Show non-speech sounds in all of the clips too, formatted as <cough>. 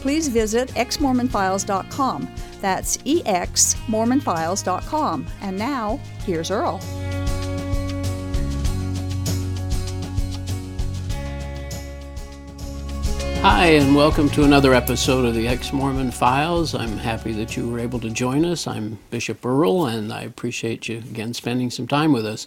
please visit exmormonfiles.com. That's exmormonfiles.com. And now, here's Earl. Hi, and welcome to another episode of the Ex Mormon Files. I'm happy that you were able to join us. I'm Bishop Earl, and I appreciate you again spending some time with us.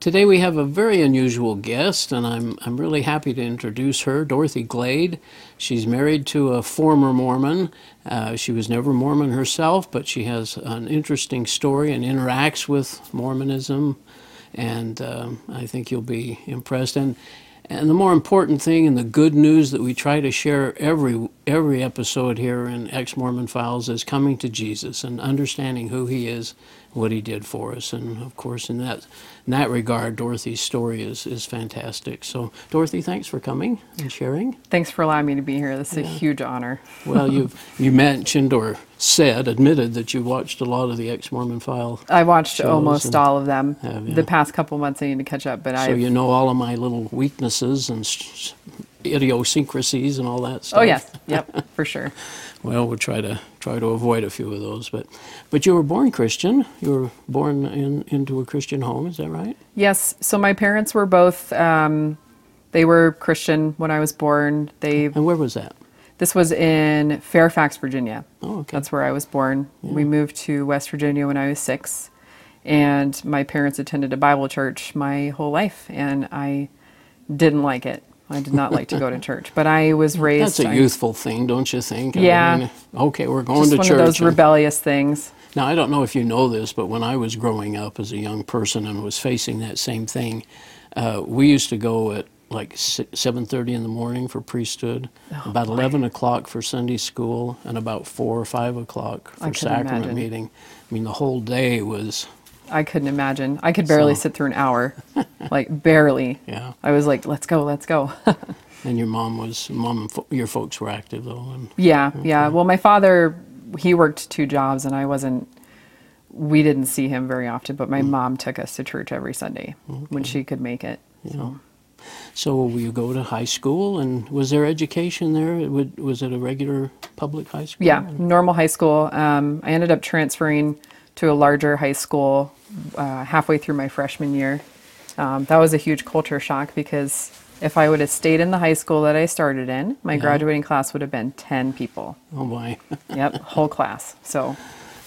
Today we have a very unusual guest, and I'm, I'm really happy to introduce her, Dorothy Glade. She's married to a former Mormon. Uh, she was never Mormon herself, but she has an interesting story and interacts with Mormonism, and um, I think you'll be impressed. And and the more important thing and the good news that we try to share every every episode here in Ex Mormon Files is coming to Jesus and understanding who He is, what He did for us, and of course in that in that regard, Dorothy's story is is fantastic. So Dorothy, thanks for coming and sharing. Thanks for allowing me to be here. This is yeah. a huge honor. well, you you mentioned or said admitted that you watched a lot of the Ex Mormon File. I watched almost all of them. Have, yeah. The past couple months, I need to catch up, but I. So I've, you know all of my little weaknesses and idiosyncrasies and all that stuff. Oh yes, <laughs> yep, for sure. well, we'll try to try to avoid a few of those, but but you were born Christian. You were born in into a Christian home. Is that right? Yes. So my parents were both. Um, they were Christian when I was born. They and where was that? This was in Fairfax, Virginia. Oh, okay. That's where I was born. Yeah. We moved to West Virginia when I was six, and my parents attended a Bible church my whole life, and I didn't like it. I did not like to go to <laughs> church, but I was raised. That's a youthful thing, don't you think? Yeah. I mean, okay, we're going Just to one church. One of those rebellious things. Now I don't know if you know this, but when I was growing up as a young person and was facing that same thing, uh, we used to go at like 7.30 in the morning for priesthood oh, about boy. 11 o'clock for sunday school and about 4 or 5 o'clock for sacrament imagine. meeting i mean the whole day was I couldn't imagine. I could barely so. sit through an hour, like barely. Yeah. I was like, let's go, let's go. <laughs> and your mom was mom and fo- your folks were active though. And, yeah, okay. yeah. Well, my father he worked two jobs, and I wasn't. We didn't see him very often, but my mm. mom took us to church every Sunday okay. when she could make it. Yeah. So. So you go to high school, and was there education there? Was it a regular public high school? Yeah, normal high school. Um, I ended up transferring to a larger high school uh, halfway through my freshman year. Um, that was a huge culture shock because if I would have stayed in the high school that I started in, my yeah. graduating class would have been 10 people. Oh, my. <laughs> yep, whole class. So,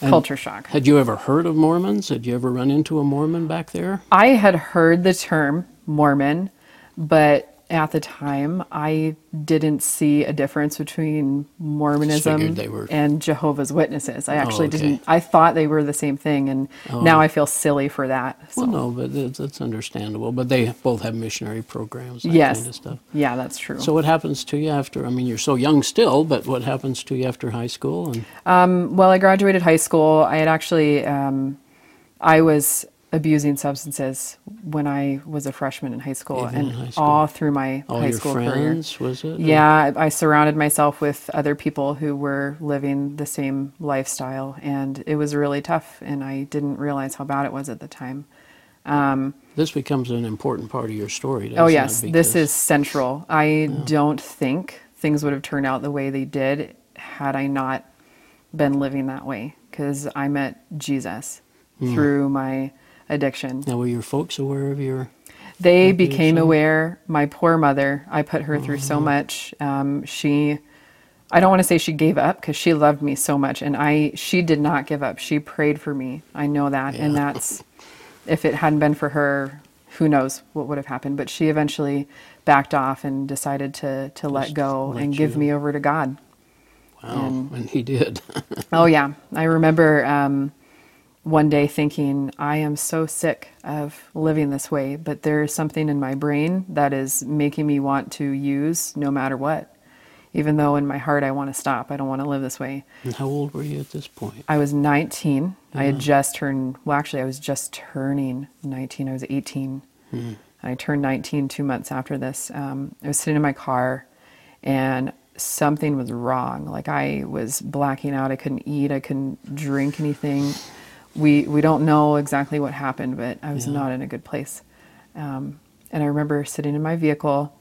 and culture shock. Had you ever heard of Mormons? Had you ever run into a Mormon back there? I had heard the term Mormon, but at the time, I didn't see a difference between Mormonism were... and Jehovah's Witnesses. I actually oh, okay. didn't. I thought they were the same thing, and oh. now I feel silly for that. So. Well, no, but that's understandable. But they both have missionary programs. yes. Kind of stuff. Yeah, that's true. So what happens to you after? I mean, you're so young still, but what happens to you after high school? And... Um, well, I graduated high school. I had actually. Um, I was abusing substances when I was a freshman in high school Even and high school. all through my all high your school friends, career. Was it? Yeah, I surrounded myself with other people who were living the same lifestyle, and it was really tough. And I didn't realize how bad it was at the time. Um, this becomes an important part of your story. oh yes, this is central. I yeah. don't think things would have turned out the way they did had I not been living that way. Because I met Jesus mm. through my addiction. Now, were your folks aware of your? They became aware. My poor mother, I put her through so uh-huh. much. Um, she, I don't want to say she gave up because she loved me so much, and I, she did not give up. She prayed for me. I know that, yeah. and that's, if it hadn't been for her, who knows what would have happened. But she eventually backed off and decided to to let go let and give me over to God. Wow, and, and he did. <laughs> oh yeah, I remember. Um, one day thinking, I am so sick of living this way, but there is something in my brain that is making me want to use no matter what. even though in my heart I want to stop. I don't want to live this way. And how old were you at this point? I was 19. I had just turned, well, actually, I was just turning 19. I was 18. I turned 19 two months after this. Um, I was sitting in my car and something was wrong. Like I was blacking out. I couldn't eat. I couldn't drink anything. We, we don't know exactly what happened, but I was not in a good place. Um, and I remember sitting in my vehicle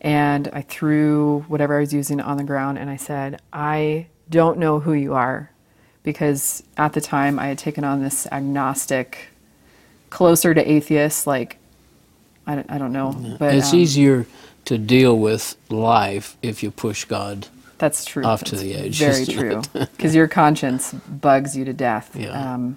and I threw whatever I was using on the ground and I said, I don't know who you are. Because at the time I had taken on this agnostic, closer to atheist, like, I don't, I don't know. But it's um, easier to deal with life if you push God. That's true. off to the edge, Very <laughs> true. Because your conscience bugs you to death. Yeah. Um,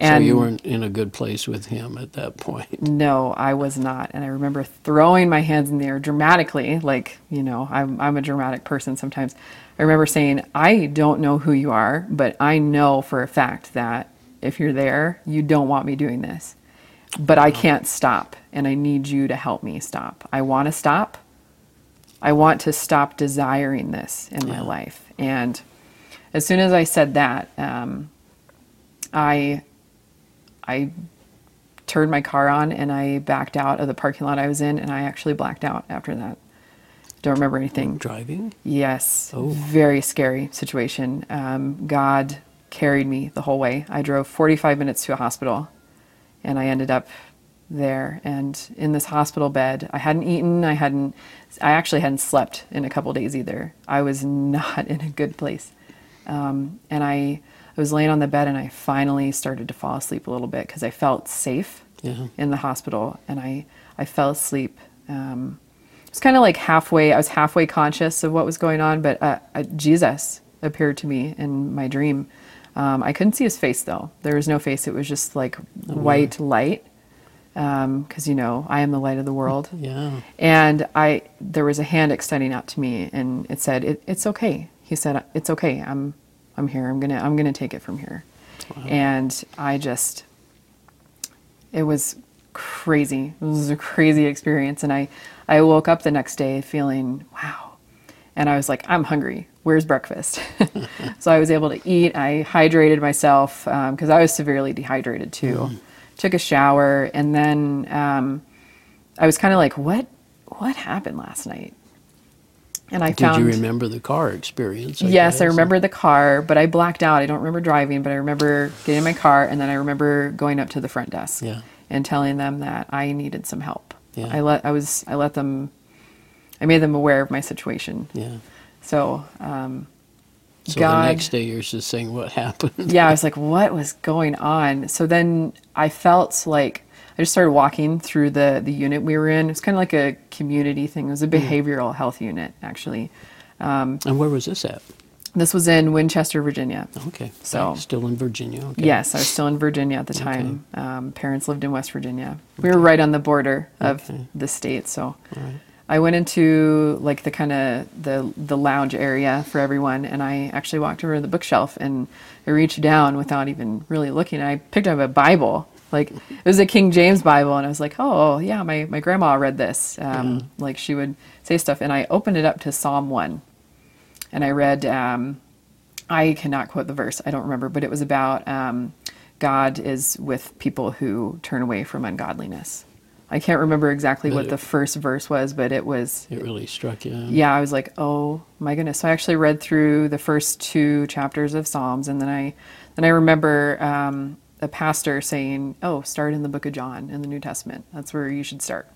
So you weren't in a good place with Him at that point. <laughs> No, I was not. And I remember throwing my hands in the air dramatically, like, you know, I'm, I'm a dramatic person sometimes. I remember saying, I don't know who you are, but I know for a fact that if you're there, you don't want me doing this. But I can't stop, and I need you to help me stop. I want to stop. I want to stop desiring this in my life. And as soon as I said that, um, I I turned my car on and I backed out of the parking lot I was in, and I actually blacked out after that. Don't remember anything. Driving? Yes, Oh. very scary situation. Um, God carried me the whole way. I drove 45 minutes to a hospital, and I ended up there. And in this hospital bed, I hadn't eaten. I hadn't. I actually hadn't slept in a couple days either. I was <laughs> not in a good place. Um, and I, I was laying on the bed, and I finally started to fall asleep a little bit because I felt safe Yeah. in the hospital, and I I fell asleep. Um, it was kind of like halfway. I was halfway conscious of what was going on, but uh, uh, Jesus appeared to me in my dream. Um, I couldn't see his face though. There was no face. It was just like white light, because you know I am the light of the world. <laughs> Yeah. And I there was a hand extending out to me, and it said, it, "It's okay." He said, "It's okay. I'm I'm here. I'm gonna I'm gonna take it from here." And I just it was crazy. It was a crazy experience, and I I woke up the next day feeling wow, and I was like, I'm hungry. Where's breakfast? <laughs> so I was able to eat. I hydrated myself because I was severely dehydrated too. Took a shower, and then um, I was kind of like, what what happened last night? And I Did found you remember the car experience? yes, I remember the car, but I blacked out. I don't remember driving, but I remember getting in my car, and then I remember going up to the front desk Yeah. and telling them that I needed some help. Yeah. I let I was I let them, I made them aware of my situation. Yeah. So um, So God- the next day you're just saying what happened. yeah, I was like, what was going on? So then I felt like I just started walking through the the unit we were in. It was kind of like a community thing. It was a Hmm. behavioral health unit actually. And where was this at? This was in Winchester, Virginia. Okay. So- still in Virginia. Okay. Yes, I was still in Virginia at the time. Um, parents lived in West Virginia. We were right on the border of Okay. the state, so I went into like the kind of the the lounge area for everyone, and I actually walked over to the bookshelf and I reached down without even really looking. I picked up a Bible, like it was a King James Bible, and I was like, "Oh, yeah, my my grandma read this." Um, Like she would say stuff, and I opened it up to Psalm one, and I read. Um, I cannot quote the verse. I don't remember, but it was about um, God is with people who turn away from ungodliness. I can't remember exactly But what it- the first verse was, but it was It really struck you. yeah. I was like, oh my goodness. So I actually read through the first two chapters of Psalms, and then I then I remember um, a pastor saying, "Oh, start in the Book of John in the New Testament. That's where you should start."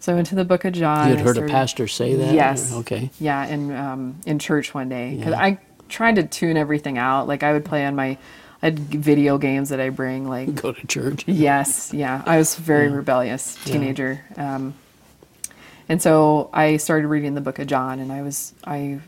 So I went to the Book of John. You had heard a pastor say that? Yes. Okay. Yeah, in um, in church one day because Yeah. I tried to tune everything out. Like I would play on my, I had video games that I bring. Like Go to church. <laughs> yes, yeah, I was a very rebellious teenager, um, and so I started reading the Book of John, and I was I.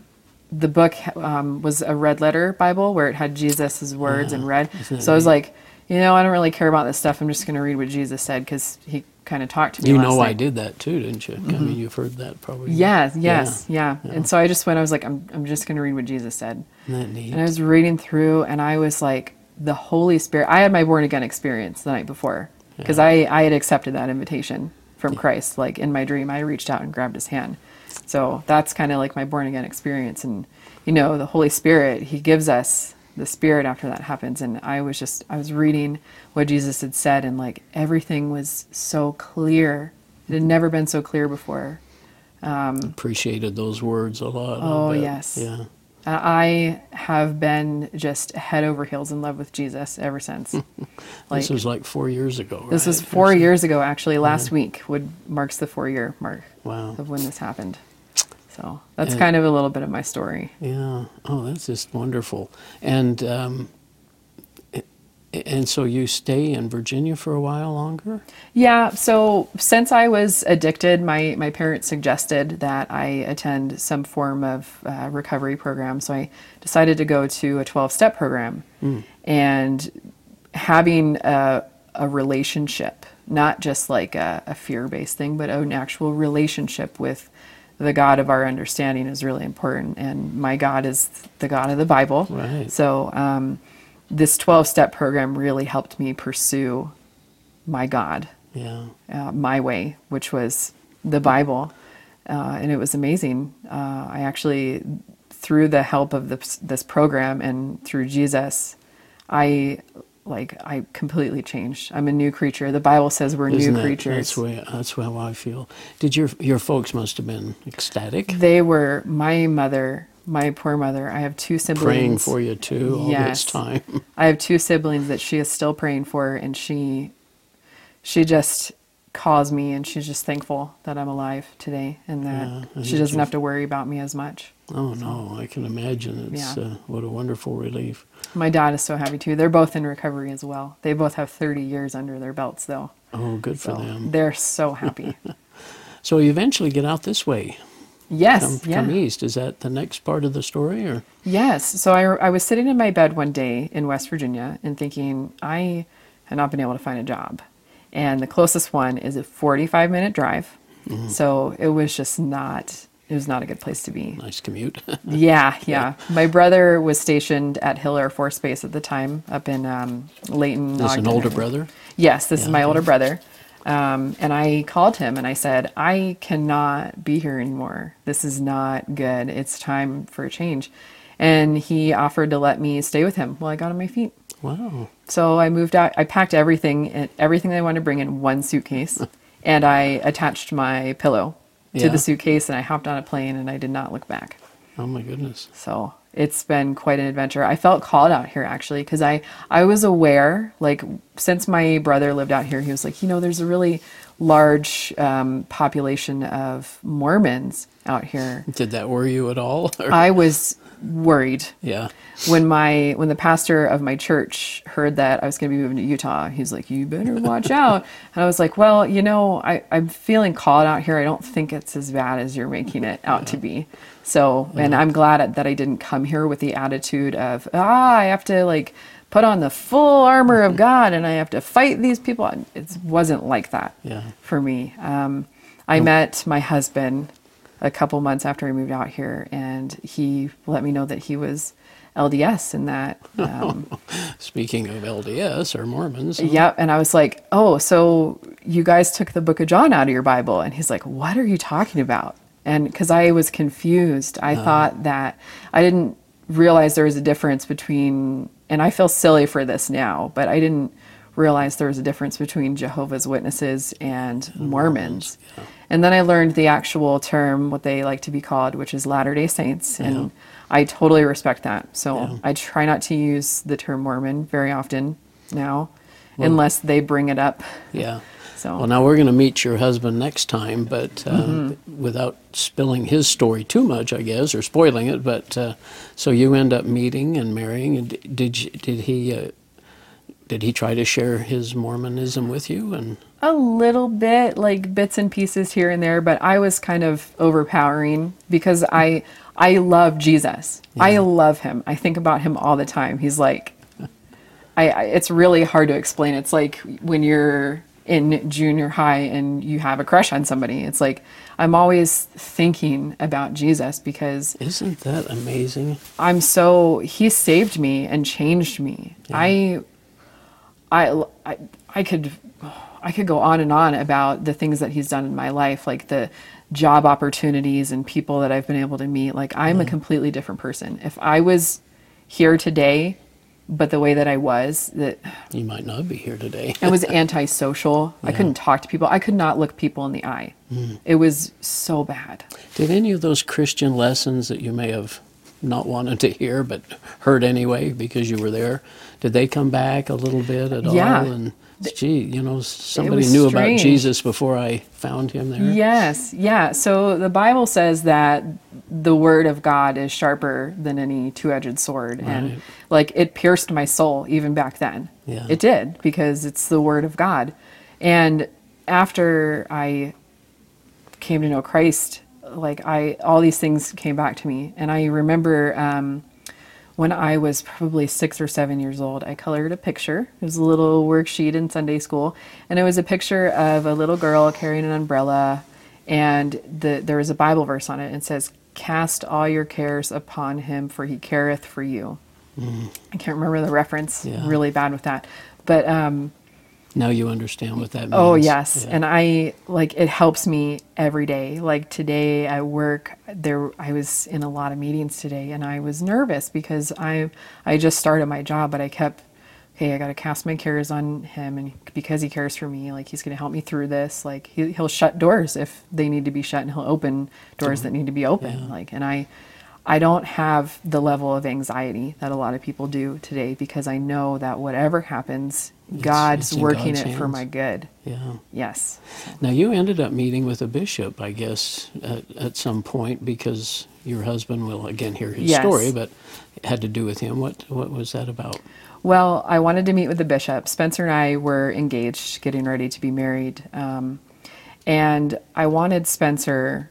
The book um, was a red letter Bible where it had Jesus' words in red. So I was like, you know, I don't really care about this stuff. I'm just going to read what Jesus said because he kind of talked to me. You know I did that too, didn't you? I mean, mm-hmm. you've heard that probably. Yes, yes, yeah. yeah. And so I just went, I was like, I'm, I'm just going to read what Jesus said. Isn't that neat? And I was reading through and I was like, the Holy Spirit, I had my born again experience the night before because I, I had accepted that invitation from Christ. Like in my dream, I reached out and grabbed his hand. So that's kind of like my born again experience. And, you know, the Holy Spirit, He gives us the Spirit after that happens. And I was just, I was reading what Jesus had said, and like everything was so clear. It had never been so clear before. Appreciated those words a lot. Oh, yes. Yeah. Uh, I have been just head over heels in love with Jesus ever since. like <laughs> this was like four years ago. this was right? four years ago, actually. Last week would marks the four year mark Wow. of when this happened. So that's And- kind of a little bit of my story. Yeah. Oh, that's just wonderful. And um, and so you stay in Virginia for a while longer. Yeah, so since I was addicted, my, my parents suggested that I attend some form of uh, recovery program. So I decided to go to a 12 step program. And having a, a relationship, not just like a, a fear based thing, but an actual relationship with the God of our understanding is really important. And my God is the God of the Bible. Right. So um, this 12 step program really helped me pursue my God Yeah. uh, my way, which was the Bible, uh, and it was amazing. Uh, I actually, through the help of this this program and through Jesus, I like I completely changed. I'm a new creature. The Bible says we're Isn't new that- creatures. That's way. That's how I feel. Did your your folks must have been ecstatic, They were my mother, my poor mother. I have two siblings. praying for you too all Yes. this time. I have two siblings that she is still praying for, and she, she just calls me, and she's just thankful that I'm alive today, and that Yeah, she doesn't have to worry about me as much. oh no, I can imagine. It's Yeah. uh, what a wonderful relief. My dad is so happy too. They're both in recovery as well. They both have 30 years under their belts, though. Oh, good for them. they're so happy. <laughs> So you eventually get out this way, yes, come, yeah. come east. Is that the next part of the story, or Yes. So I, I was sitting in my bed one day in West Virginia and thinking, I had not been able to find a job. And the closest one is a 45 minute drive. Mm-hmm. So it was just not, it was not a good place to be. nice commute? <laughs> Yeah, yeah. My brother was stationed at Hill Air Force Base at the time up in um, Layton. This an older brother? Yes, this is my okay. older brother. Um, and I called him and I said, I cannot be here anymore. This is not good. It's time for a change. And he offered to let me stay with him while I got on my feet. Wow. So I moved out. I packed everything, and everything that I wanted to bring in one suitcase, <laughs> and I attached my pillow to Yeah. the suitcase, and I hopped on a plane, and I did not look back. Oh my goodness. So it's been quite an adventure. I felt called out here actually because I I was aware like since my brother lived out here, he was like, you know, there's a really large um, population of Mormons out here. Did that worry you at all? or- I was worried yeah. when my when the pastor of my church heard that I was going to be moving to Utah, he's like, "You better watch <laughs> out." And I was like, "Well, you know, I, I'm feeling called out here. I don't think it's as bad as you're making it out to be." So, and I'm glad that I didn't come here with the attitude of, "Ah, I have to like put on the full armor of <laughs> God and I have to fight these people." It wasn't like that Yeah. for me. Um, I met my husband a couple months after I moved out here, and he let me know that he was LDS and that. Um, <laughs> Speaking of LDS or Mormons. huh? Yep. And I was like, oh, so you guys took the book of John out of your Bible. And he's like, what are you talking about? And because I was confused, I thought that I didn't realize there was a difference between, and I feel silly for this now, but I didn't realize there was a difference between Jehovah's Witnesses and Mormons. And then I learned the actual term, what they like to be called, which is Latter day Saints. And I totally respect that. So Yeah. I try not to use the term Mormon very often now, unless they bring it up. Yeah. So Well, now we're going to meet your husband next time, but uh, Mm-hmm. without spilling his story too much, I guess, or spoiling it. But uh, so you end up meeting and marrying. And did you, did he uh, did he try to share his Mormonism with you? And a little bit, like bits and pieces here and there, but I was kind of overpowering because I I love Jesus. I love him. I think about him all the time. He's like, <laughs> I, I it's really hard to explain. It's like when you're in junior high and you have a crush on somebody. It's like I'm always thinking about Jesus because isn't that amazing? I'm so he saved me and changed me. I, I, I, I could, I could go on and on about the things that he's done in my life, like the, job opportunities and people that I've been able to meet. Like I'm a mm-hmm. completely different person. If I was here today, but the way that I was, that You might not be here today. I was <laughs> antisocial. I couldn't talk to people. I could not look people in the eye. Mm. It was so bad. Did any of those Christian lessons that you may have not wanted to hear but heard anyway because you were there, did they come back a little bit at Yeah. all? And gee, you know, somebody knew strange. about Jesus before I found him there. Yes, yeah. So the Bible says that the word of God is sharper than any two-edged sword, Right. and like it pierced my soul even back then. Yeah. It did because it's the word of God. And after I came to know Christ, like I all these things came back to me, and I remember. Um, when I was probably six or seven years old, I colored a picture. It was a little worksheet in Sunday school, and it was a picture of a little girl carrying an umbrella, and the, there was a Bible verse on it. And it says, "Cast all your cares upon Him, for He careth for you." I can't remember the reference. Yeah. Really bad with that, but um, Now you understand what that oh, means. Oh yes, Yeah. and I like it helps me every day. Like today at work, there I was in a lot of meetings today, and I was nervous because I I just started my job, but I kept, hey, I got to cast my cares on him, and because he cares for me, like he's going to help me through this. Like he, he'll shut doors if they need to be shut, and he'll open doors mm-hmm. that need to be open. Yeah. Like, and I. I don't have the level of anxiety that a lot of people do today because I know that whatever happens, God's it's working God's it for my good. Yeah. Yes. Now you ended up meeting with a bishop, I guess, at, at some point because your husband will again hear his Yes. story, but it had to do with him. What what was that about? Well, I wanted to meet with the bishop. Spencer and I were engaged, getting ready to be married. Um, and I wanted Spencer,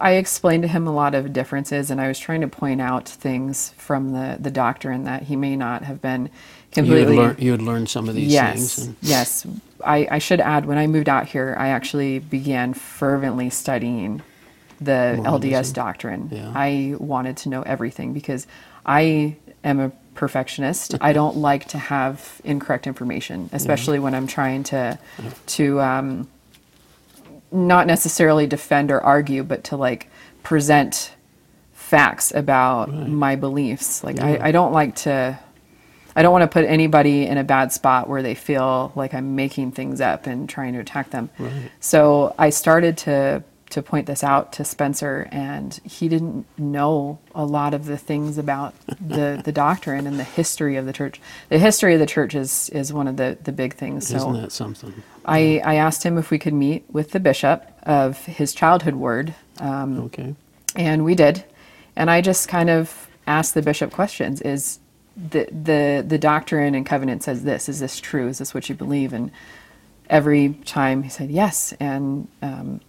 I, explained to him a lot of differences, and I was trying to point out things from the, the doctrine that he may not have been You had, completely. learned, you had learned some of these yes, things. And, yes. I, I should add, when I moved out here, I actually began fervently studying the LDS doctrine. Yeah. I wanted to know everything because I am a perfectionist. I don't <laughs> like to have incorrect information, especially when I'm trying to to um, not necessarily defend or argue, but to like present facts about my beliefs. Like I, I don't like to. I don't want to put anybody in a bad spot where they feel like I'm making things up and trying to attack them. Right. So I started to to point this out to Spencer, and he didn't know a lot of the things about the <laughs> the doctrine and the history of the church. The history of the church is is one of the the big things. So Isn't that something? I I asked him if we could meet with the bishop of his childhood ward, um, Okay. and we did. And I just kind of asked the bishop questions: Is the the the doctrine and covenant says this? Is this true? Is this what you believe? And every time he said yes, and um,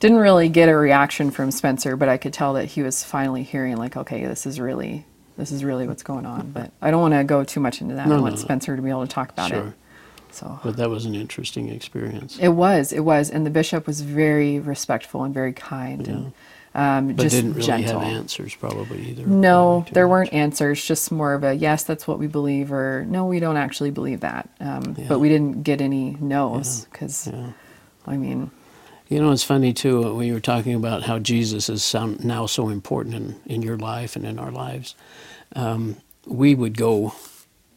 didn't really get a reaction from Spencer, but I could tell that he was finally hearing like, okay, this is really this is really what's going on. But I don't want to go too much into that. No, I want no. Spencer to be able to talk about Sure. it. So But that was an interesting experience. it was, it was, and the bishop was very respectful and very kind and um, but just didn't really gentle. have answers probably either. No, there much. weren't answers. Just more of a yes, that's what we believe, or no, we don't actually believe that. Um, Yeah. But we didn't get any no's because, Yeah. I mean, You know, it's funny too when you were talking about how Jesus is some, now so important in, in your life and in our lives. Um, we would go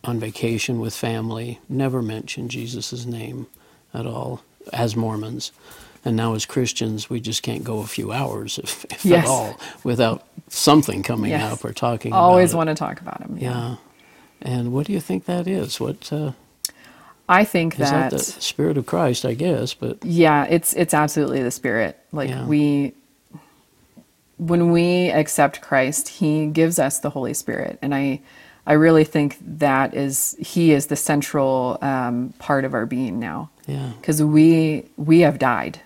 on vacation with family, never mention Jesus' name at all as Mormons. And now as Christians, we just can't go a few hours, if, if Yes. at all, without something coming Yes. up or talking always about want to talk about him. it. Yeah. And what do you think that is? What uh, I think is that? that, The Spirit of Christ, I guess. But yeah, it's it's absolutely the spirit. Like Yeah. we when we accept Christ, he gives us the Holy Spirit. And I I really think that is he is the central um, part of our being now. yeah, Because we we have died.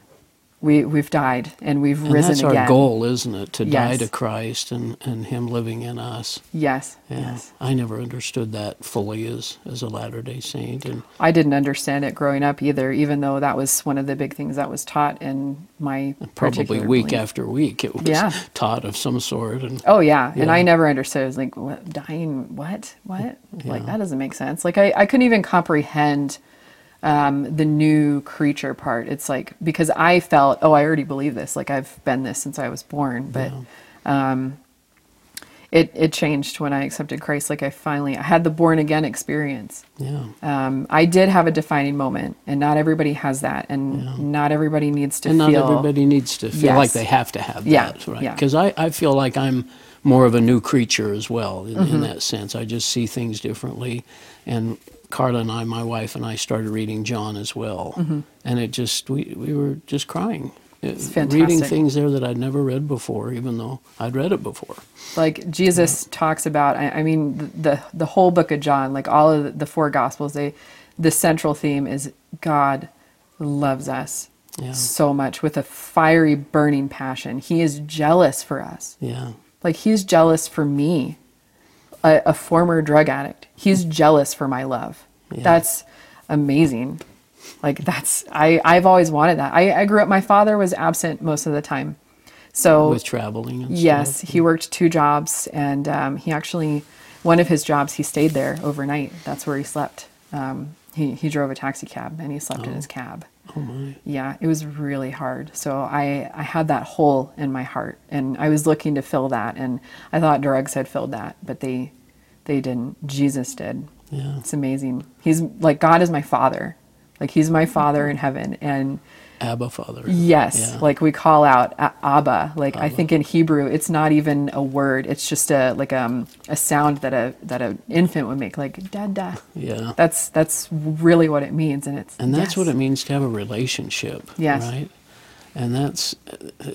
We we've died and we've and risen that's our goal, isn't it? To die to Christ and, and Him living in us. Yes. Yeah, Yes. I never understood that fully as as a Latter Day Saint, and I didn't understand it growing up either, even though that was one of the big things that was taught in my probably week belief. after week it was Yeah. taught of some sort. And Oh yeah, and I never understood. I was like, what, dying? What? What? Like that doesn't make sense. Like I, I couldn't even comprehend um, the new creature part. It's like because I felt, oh, I already believe this. Like I've been this since I was born, but um, it it changed when I accepted Christ. Like I finally I had the born again experience. Yeah. Um, I did have a defining moment, and not everybody has that, and not everybody needs to and not feel. everybody needs to feel Yes. like they have to have Yeah, that, right? yeah. Because I, I feel like I'm more of a new creature as well in, Mm-hmm. in that sense. I just see things differently. And Carla and I, my wife and I, started reading John as well, and it just we we were just crying. It's Reading Mm-hmm. things there that I'd never read before, even though I'd read it before. like Jesus talks about I, I mean the, the the whole book of John like all of the, the four gospels they the central theme is God loves us Yeah. so much with a fiery burning passion he is jealous for us Yeah. like he's jealous for me a, a former drug addict he's jealous for my love Yeah. that's amazing like that's I I've always wanted that I, I grew up my father was absent most of the time so With traveling and Yes, stuff. he worked two jobs, and um, he actually, one of his jobs, he stayed there overnight. That's where he slept. Um, he he drove a taxi cab, and he slept in his cab. Oh my. Yeah, it was really hard. So I I had that hole in my heart, and I was looking to fill that, and I thought drugs had filled that, but they they didn't. Jesus did. Yeah. It's amazing. He's like God is my father, like He's my father in heaven, and Abba Father. Yes, Yeah. like we call out Abba. Like I think in Hebrew, it's not even a word; it's just a like um a sound that a that an infant would make, like da da. Yeah. That's that's really what it means, and it's And that's yes. what it means to have a relationship. Yes. Right? And that's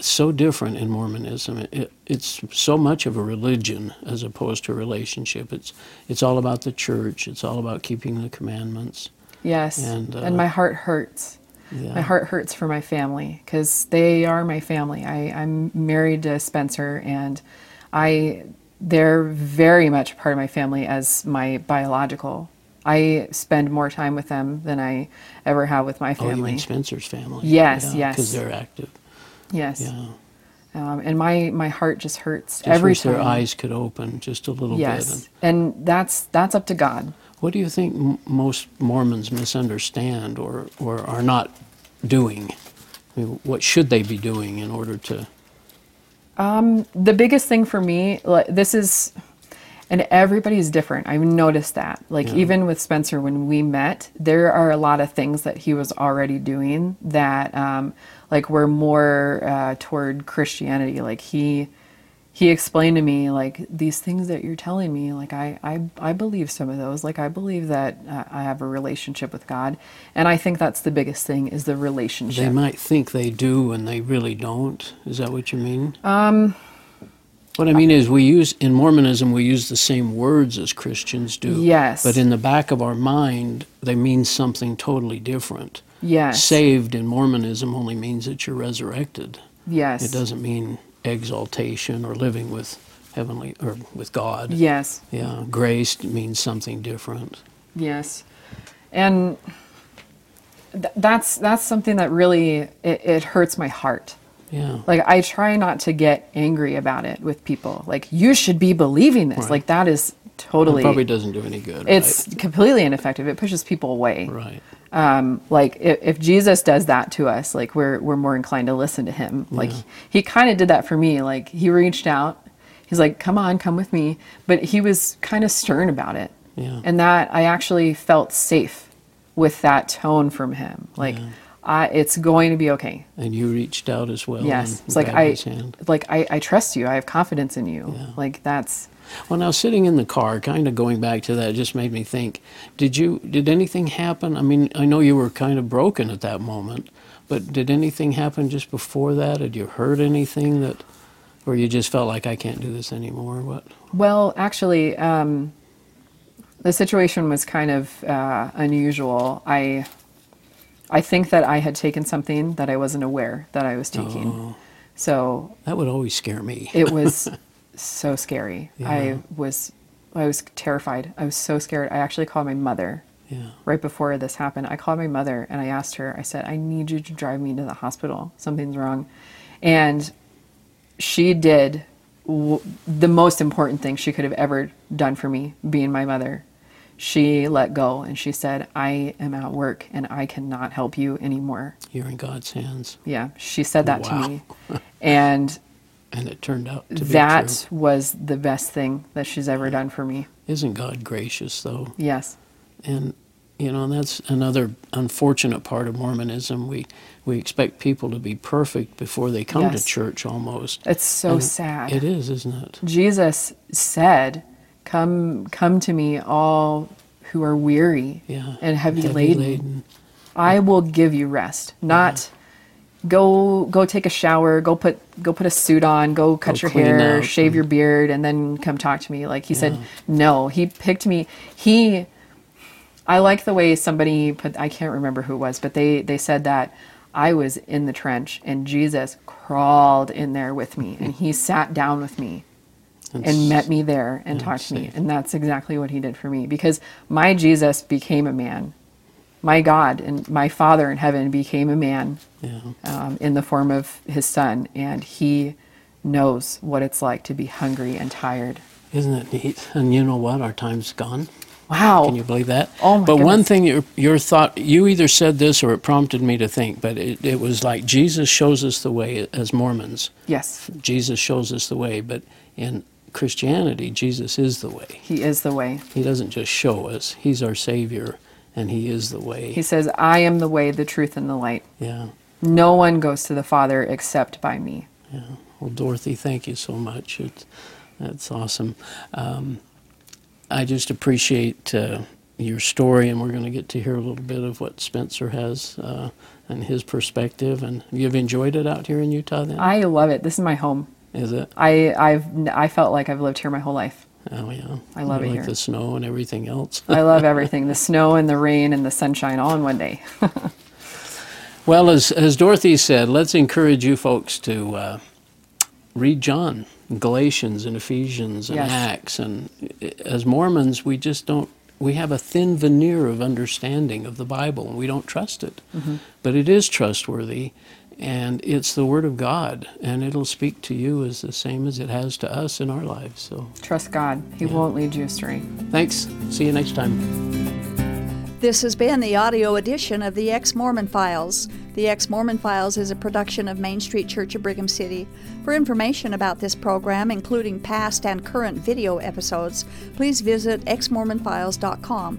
so different in Mormonism. It, it, it's so much of a religion as opposed to a relationship. It's it's all about the church. It's all about keeping the commandments. Yes, and, and, uh, my heart hurts. Yeah. My heart hurts for my family because they are my family. I, I'm married to Spencer, and I they're very much part of my family as my biological. I spend more time with them than I ever have with my family. Oh, you mean Spencer's family? Yes, yes. Because they're active. Yes. Yeah. Um, and my, my heart just hurts Just every wish time. their eyes could open just a little bit. And yes. And that's that's up to God. what do you think m- most Mormons misunderstand or, or are not doing? I mean, what should they be doing in order to? Um, The biggest thing for me, like, this is, and everybody's different. I've noticed that. Like Yeah. even with Spencer, when we met, there are a lot of things that he was already doing that, um, like, were more uh, toward Christianity. Like he, he explained to me like these things that you're telling me like i i, I believe some of those like i believe that uh, i have a relationship with god and i think that's the biggest thing is the relationship They might think they do and they really don't. Is that what you mean? Um, what I mean is, we use in Mormonism we use the same words as Christians do. Yes. But in the back of our mind, they mean something totally different. yes Saved in Mormonism only means that you're resurrected. yes It doesn't mean exaltation or living with heavenly or with God. yes Yeah. Grace means something different. yes and th- that's that's something that really it, it hurts my heart Yeah. like i try not to get angry about it with people like you should be believing this Right. like that is It totally probably doesn't do any good. it's completely ineffective it pushes people away right. right. um, like if, if Jesus does that to us, like we're we're more inclined to listen to him. Like he kind of did that for me. Like he reached out. He's like, "Come on, come with me," but he was kind of stern about it. Yeah. And that I actually felt safe with that tone from him. Like, I, it's going to be okay. And you reached out as well. Yes, it's like I like I, I trust you. I have confidence in you. Like that's Well, now sitting in the car, kind of going back to that, just made me think: Did you? Did anything happen? I mean, I know you were kind of broken at that moment, but did anything happen just before that? Had you heard anything that, or you just felt like I can't do this anymore? What? Well, actually, um, the situation was kind of uh, unusual. I, I think that I had taken something that I wasn't aware that I was taking. Oh. So That would always scare me. it was <laughs> so scary. Yeah. I was, I was terrified. I was so scared. I actually called my mother yeah. right before this happened. I called my mother and I asked her. I said, "I need you to drive me to the hospital. Something's wrong," and she did w- the most important thing she could have ever done for me, being my mother. She let go and she said, I am at work and I cannot help you anymore. You're in God's hands. Yeah, she said that Wow. to me. <laughs> And And it turned out to be that was the best thing that she's ever done for me. Isn't God gracious, though? Yes. And, you know, that's another unfortunate part of Mormonism. We, we expect people to be perfect before they come Yes. to church almost. It's so And sad. It is, isn't it? Jesus said, "Come, come to me, all who are weary Yeah. and heavy, Heavy laden. laden. I will give you rest." Not go go take a shower, go put go put a suit on, go cut Go your hair, up shave your beard, and then come talk to me. Like he said, no. He picked me. He. I like the way somebody put. I can't remember who it was, but they they said that. I was in the trench and Jesus crawled in there with me and he sat down with me and met me there and Yeah, talked to me. And that's exactly what he did for me because my Jesus became a man. My God and my Father in heaven became a man Yeah. um, in the form of his son. And he knows what it's like to be hungry and tired. Isn't that neat? And you know what? Our time's gone. Wow. Can you believe that? Oh, my But one thing your your thought you either said this or it prompted me to think, but it, it was like Jesus shows us the way as Mormons. yes, Jesus shows us the way, but in Christianity, Jesus is the way. he is the way. He doesn't just show us; He's our Savior, and He is the way. He says, I am the way, the truth, and the light. yeah, No one goes to the Father except by me. yeah. Well, Dorothy, thank you so much. It's that's awesome. Um, I just appreciate uh, your story, and we're going to get to hear a little bit of what Spencer has uh, and his perspective. And you've enjoyed it out here in Utah, then? I love it. This is my home. Is it? I, I've, I felt like I've lived here my whole life. Oh yeah, I love You it like here. the snow and everything else. I <laughs> love everything the snow and the rain and the sunshine all in one day. <laughs> Well, as, as Dorothy said, let's encourage you folks to uh, read John, Galatians, and Ephesians, and Yes. Acts. And as Mormons, we just don't, we have a thin veneer of understanding of the Bible, and we don't trust it. Mm-hmm. But it is trustworthy, and it's the Word of God, and it'll speak to you as the same as it has to us in our lives. So Trust God, He Yeah. won't lead you astray. thanks. See you next time. This has been the audio edition of the Ex Mormon Files. The Ex Mormon Files is a production of Main Street Church of Brigham City. For information about this program, including past and current video episodes, please visit exmormonfiles.com.